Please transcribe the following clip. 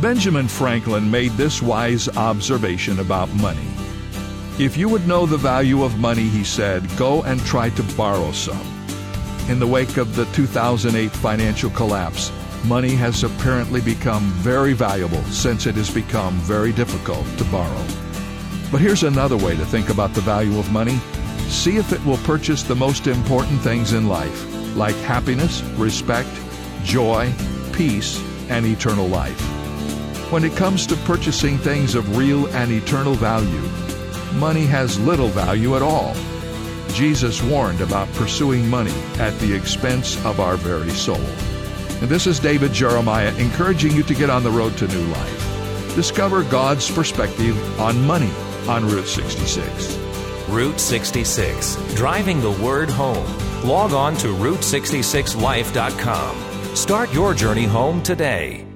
Benjamin Franklin made this wise observation about money. If you would know the value of money, he said, go and try to borrow some. In the wake of the 2008 financial collapse, money has apparently become very valuable since it has become very difficult to borrow. But here's another way to think about the value of money. See if it will purchase the most important things in life, like happiness, respect, joy, peace, and eternal life. When it comes to purchasing things of real and eternal value, money has little value at all. Jesus warned about pursuing money at the expense of our very soul. And this is David Jeremiah encouraging you to get on the road to new life. Discover God's perspective on money on Route 66. Route 66, driving the word home. Log on to Route66Life.com. Start your journey home today.